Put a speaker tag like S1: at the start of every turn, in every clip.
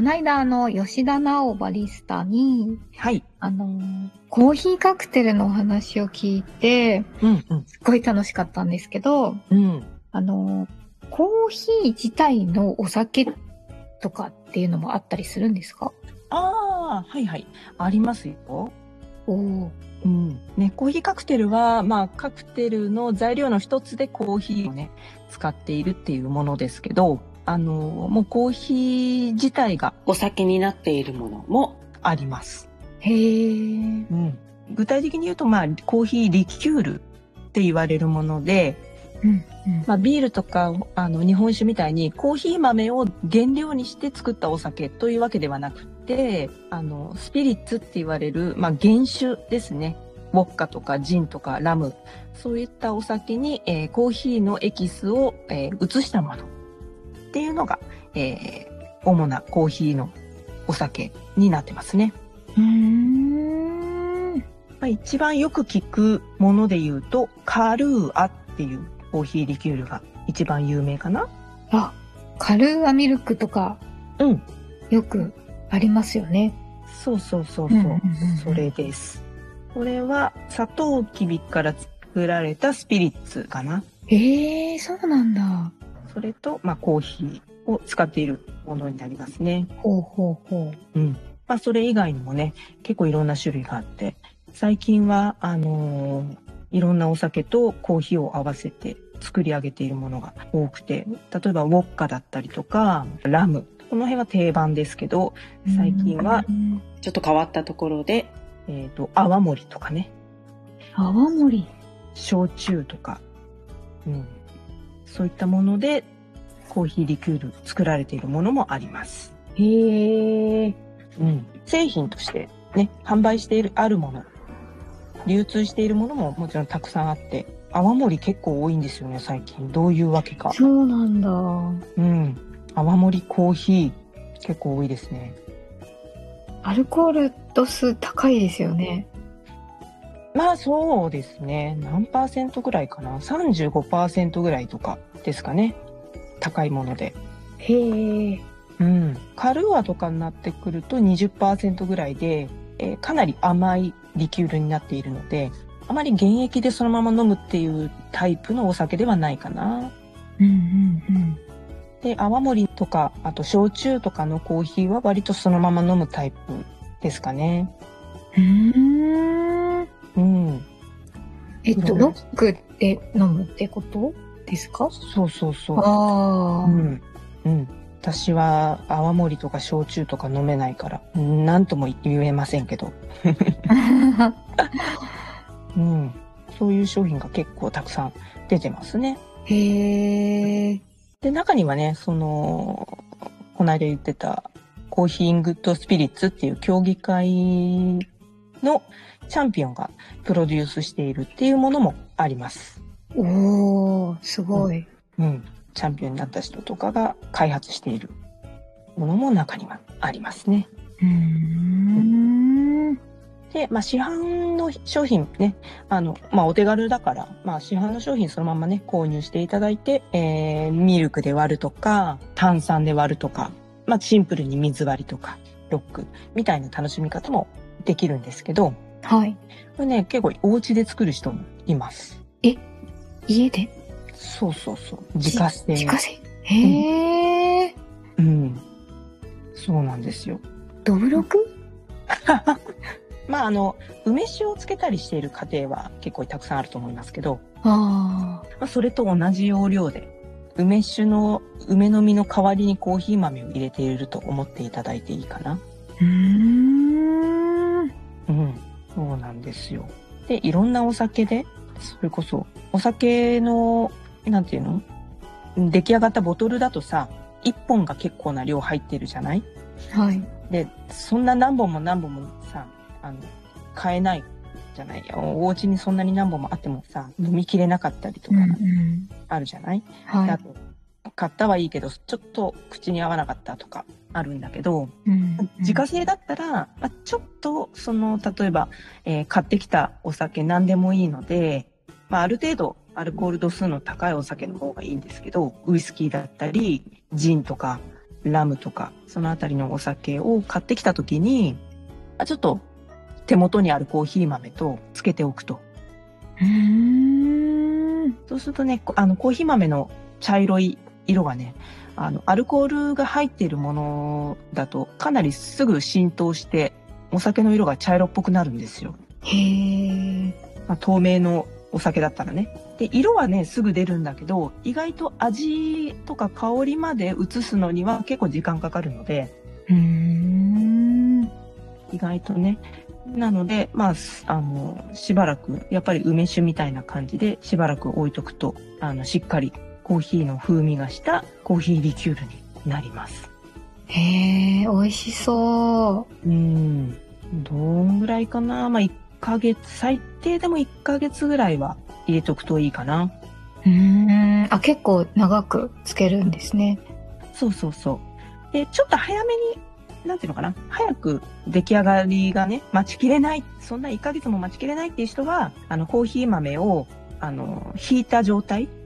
S1: この間あの吉田直バリスタに
S2: はい
S1: あのコーヒーカクテルのお話を聞いて
S2: うんうん
S1: すっごい楽しかったんですけど
S2: うん
S1: あの、コーヒー自体のお酒とかっていうのもあったりするんですか？
S3: ああ、はいはい。ありますよ。
S1: おお。
S3: うん。ね、コーヒーカクテルは、まあ、カクテルの材料の一つでコーヒーをね、使っているっていうものですけど、あの、もうコーヒー自体が
S2: お酒になっているものも
S3: あります。
S1: へえ。
S3: うん。具体的に言うと、まあ、コーヒーリキュールって言われるもので、
S1: うん、うん。
S3: まあ、ビールとか、あの、日本酒みたいにコーヒー豆を原料にして作ったお酒というわけではなくて、あの、スピリッツって言われる、まあ、原酒ですね。ウォッカとかジンとかラム、そういったお酒に、えーコーヒーのエキスを、えー移したものっていうのが、えー主なコーヒーのお酒になってますね。
S1: うーん。
S3: まあ、一番よく聞くもので言うと、カルーアっていうコーヒーリキュールが一番有名かな。
S1: あ、カルーアミルクとか、
S3: うん。
S1: よくありますよね。
S3: そうそうそうそう。それです。これは、サトウキビから作られたスピリッツかな。
S1: へえ、そうなんだ。
S3: それと、まあ、コーヒーを使っているものになりますね。
S1: ほうほうほう。
S3: うん。まあ、それ以外にもね、結構いろんな種類があって、最近は、あのーいろんなお酒とコーヒーを合わせて作り上げているものが多くて、例えばウォッカだったりとか、ラム。この辺は定番ですけど、最近は
S1: うん
S2: ちょっと変わったところで
S3: えっ、と、泡盛とかね、
S1: 泡盛。
S3: 焼酎とか、うん、そういったものでコーヒーリキュール作られているものもあります。
S1: へえ。
S3: うん、製品としてね、販売しているあるもの、流通しているものももちろんたくさんあって、泡盛結構多いんですよね、最近。どういうわけか。
S1: そうなんだ。
S3: うん。泡盛コーヒー結構多いですね。
S1: アルコール度数高いですよね。
S3: まあそうですね。何パーセントぐらいかな。35%ぐらいとかですかね。高いもので。
S1: へえ。
S3: うん。カルーアとかになってくると20%ぐらいで、えーかなり甘いリキュールになっているので、あまり原液でそのまま飲むっていうタイプのお酒ではないかな。
S1: うんうんうん。
S3: で、泡盛とか、あと焼酎とかのコーヒーは割とそのまま飲むタイプですかね。
S1: うーん。
S3: うん。
S1: えっと、
S3: うん
S1: ロックで飲むってことですか？
S3: そうそうそう。
S1: ああ。
S3: うん。うん。私は泡盛とか焼酎とか飲めないから、うんなんとも言えませんけど。うん。そういう商品が結構たくさん出てますね。
S1: へえ。
S3: で、中にはね、その、この間言ってた、コーヒーグッドスピリッツっていう競技会のチャンピオンがプロデュースしているっていうものもあります。
S1: おー、すごい。
S3: うん。チャンピオンになった人とかが開発しているものも中にはありますね。
S1: うーん。
S3: で、まあ、市販の商品ね、あの、まあ、お手軽だから、まあ、市販の商品そのままね、購入していただいて、えー、ミルクで割るとか、炭酸で割るとか、まあ、シンプルに水割りとか、ロックみたいな楽しみ方もできるんですけど、
S1: はい。
S3: これね、結構お家で作る人もいます。
S1: 家で？
S3: そうそうそう。自家製。
S1: 自家製？へえ。
S3: うん。そうなんですよ。
S1: どぶろく？
S3: まあ、あの、梅酒をつけたりしている家庭は結構たくさんあると思いますけど、
S1: あ
S3: まあ、それと同じ要領で、梅酒の梅の実の代わりにコーヒー豆を入れていると思っていただいていいかな。
S1: あ。うー
S3: ん。ですよ。で、いろんなお酒で、それこそ、お酒の、なんていうの？出来上がったボトルだとさ、1本が結構な量入ってるじゃない？
S1: はい。
S3: で、そんな何本も何本もさ、あの、買えないじゃない？お家にそんなに何本もあってもさ、飲みきれなかったりとか
S1: うんうん。
S3: あるじゃない、
S1: はい。
S3: であと、買ったはいいけど、ちょっと口に合わなかったとかあるんだけど、
S1: うん
S3: 自家製だったら、まあ、ちょっと、その、例えば、えー買ってきたお酒何でもいいので、まあ、ある程度、アルコール度数の高いお酒の方がいいんですけど、ウイスキーだったり、ジンとか、ラムとか、そのあたりのお酒を買ってきたときに、あちょっと、手元にあるコーヒー豆とつけておくと。
S1: うーん。
S3: そうするとね、こあの、コーヒー豆の茶色い色がね、あの、アルコールが入っているものだと、かなりすぐ浸透して、お酒の色が茶色っぽくなるんですよ。
S1: へえ。
S3: まあ、透明のお酒だったらね。で、色はね、すぐ出るんだけど、意外と味とか香りまで移すのには結構時間かかるので、
S1: うーん。
S3: 意外とね。なので、まあ、すあの、しばらく、やっぱり梅酒みたいな感じで、しばらく置いとくと、あの、しっかりコーヒーの風味がしたコーヒーリキュールになります。
S1: へえ、美味しそう。
S3: うん。どんぐらいかな？まあ、1ヶ月、最低でも1ヶ月ぐらいは入れとくといいかな。
S1: うーん。あ、結構長くつけるんですね。
S3: そうそうそう。で、ちょっと早めに、なんていうのかな？早く出来上がりがね、待ちきれない、そんな1ヶ月も待ちきれないっていう人は、あの、コーヒー豆を、あの、引いた状態、
S1: うん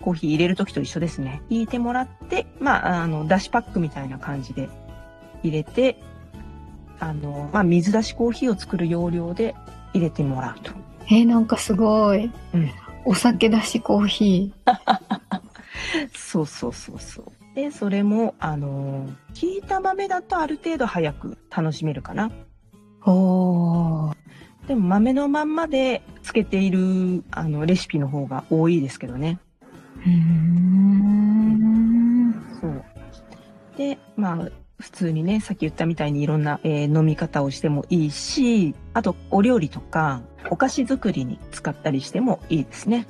S3: コーヒー入れるときと一緒ですね。引いてもらって、まあ、あの、だしパックみたいな感じで入れて、あの、まあ、水出しコーヒーを作る要領で入れてもらうと。
S1: えー、なんかすごい。
S3: うん
S1: お酒だしコーヒ
S3: そうそうそうそう。で、それも、あの、引いた豆だとある程度早く楽しめるかな。
S1: ー。おー。
S3: でも豆のまんまでつけているあのレシピの方が多いですけどね。
S1: うーん。
S3: そう。で、まあ、普通にね、さっき言ったみたいにいろんな、えー飲み方をしてもいいし、あとお料理とかお菓子作りに使ったりしてもいいですね。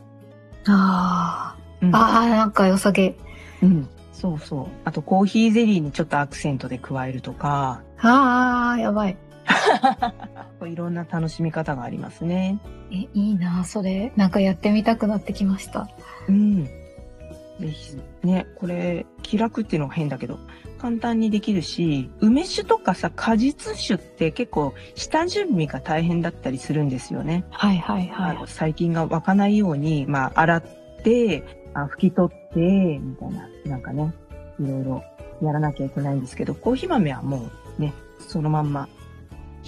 S1: あ
S3: うん
S1: ー。あー、なんか良さげ。
S3: うん。そうそう。あとコーヒーゼリーにちょっとアクセントで加えるとか、
S1: あー、やばい。
S3: いろんな楽しみ方がありますね。
S1: え、いいな、それ。なんかやってみたくなってきました。
S3: うん。ぜひ、ね、これ、気楽っていうのが変だけど、簡単にできるし、梅酒とかさ、果実酒って結構、下準備が大変だったりするんですよね。
S1: はいはい
S3: あの
S1: はい。
S3: 細菌が湧かないように、まあ、洗って、あ拭き取って、みたいな、なんかね、いろいろやらなきゃいけないんですけど、コーヒー豆はもうね、そのまんま、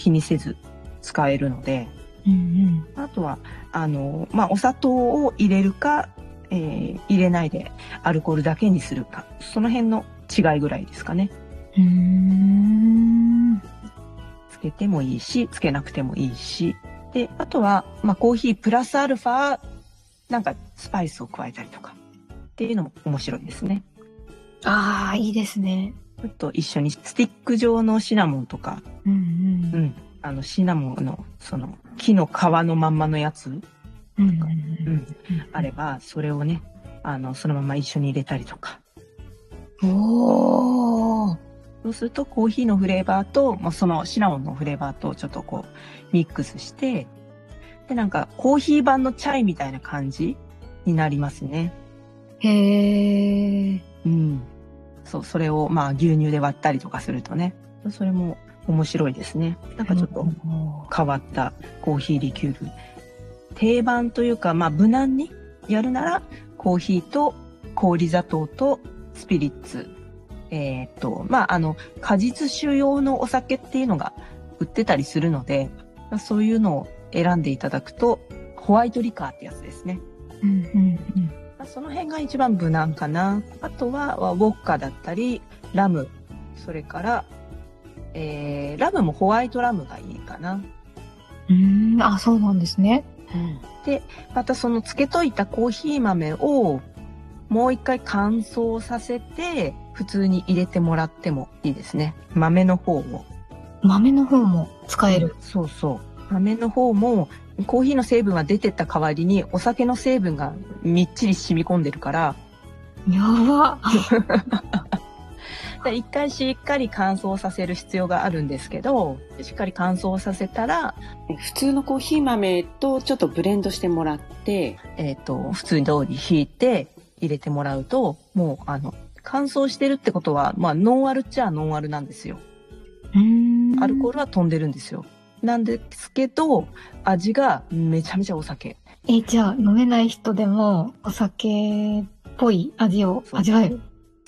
S3: 火にせず使えるので、
S1: うん
S3: あとは、あの、まあ、お砂糖を入れるか、えー入れないでアルコールだけにするか、その辺の違いぐらいですかね。
S1: うん。
S3: つけてもいいし、つけなくてもいいし。で、あとは、まあ、コーヒープラスアルファ、なんかスパイスを加えたりとか、っていうのも面白いですね。
S1: あー、いいですね。
S3: ちょっと一緒にスティック状のシナモンとか、
S1: うん
S3: う
S1: うん。
S3: ん、あのシナモンの、その、木の皮のまんまのやつ、
S1: うんうん
S3: うんあれば、それをね、あの、そのまま一緒に入れたりとか。
S1: おー。
S3: そうするとコーヒーのフレーバーと、まあ、そのシナモンのフレーバーとちょっとこうミックスして、で、なんかコーヒー版のチャイみたいな感じになりますね。
S1: へー。
S3: うん。そう、それをまあ牛乳で割ったりとかするとね、それも面白いですね。なんかちょっと変わったコーヒーリキュール。定番というか、まあ無難にやるなら、コーヒーと氷砂糖とスピリッツ。えーっと、まああの、果実酒用のお酒っていうのが売ってたりするので、まあそういうのを選んでいただくと、ホワイトリカーってやつですね。
S1: うんうん
S3: まあその辺が一番無難かな。あとは、ウォッカだったり、ラム。それから、えー、ラムもホワイトラムがいいかな。
S1: うん。あ、そうなんですね。
S3: またその漬けといたコーヒー豆をもう一回乾燥させて普通に入れてもらってもいいですね。豆の方を。
S1: 豆の方も使える。
S3: そうそう。豆の方もコーヒーの成分は出てった代わりにお酒の成分がみっちり染み込んでるから、
S1: やば。
S3: で一回しっかり乾燥させる必要があるんですけど、しっかり乾燥させたら、
S2: 普通のコーヒー豆とちょっとブレンドしてもらって、
S3: えっ、と、普通に通り引いて入れてもらうと、もうあの、乾燥してるってことは、まあ、ノンアルっちゃノンアルなんですよ。アルコールは飛んでるんですよ。なんですけど、味がめちゃめちゃお酒。
S1: え、じゃあ飲めない人でもお酒っぽい味を味わえる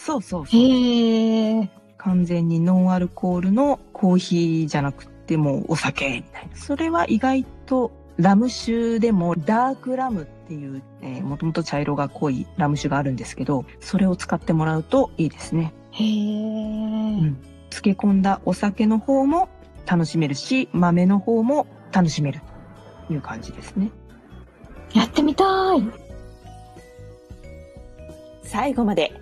S3: そうそうそう。
S1: へえ。
S3: 完全にノンアルコールのコーヒーじゃなくてもうお酒みたいな。それは意外とラム酒でもダークラムっていう、えー、もともと茶色が濃いラム酒があるんですけど、それを使ってもらうといいですね。
S1: へえ。
S3: ん漬け込んだお酒の方も楽しめるし、豆の方も楽しめるという感じですね。
S1: やってみたい。
S2: 最後まで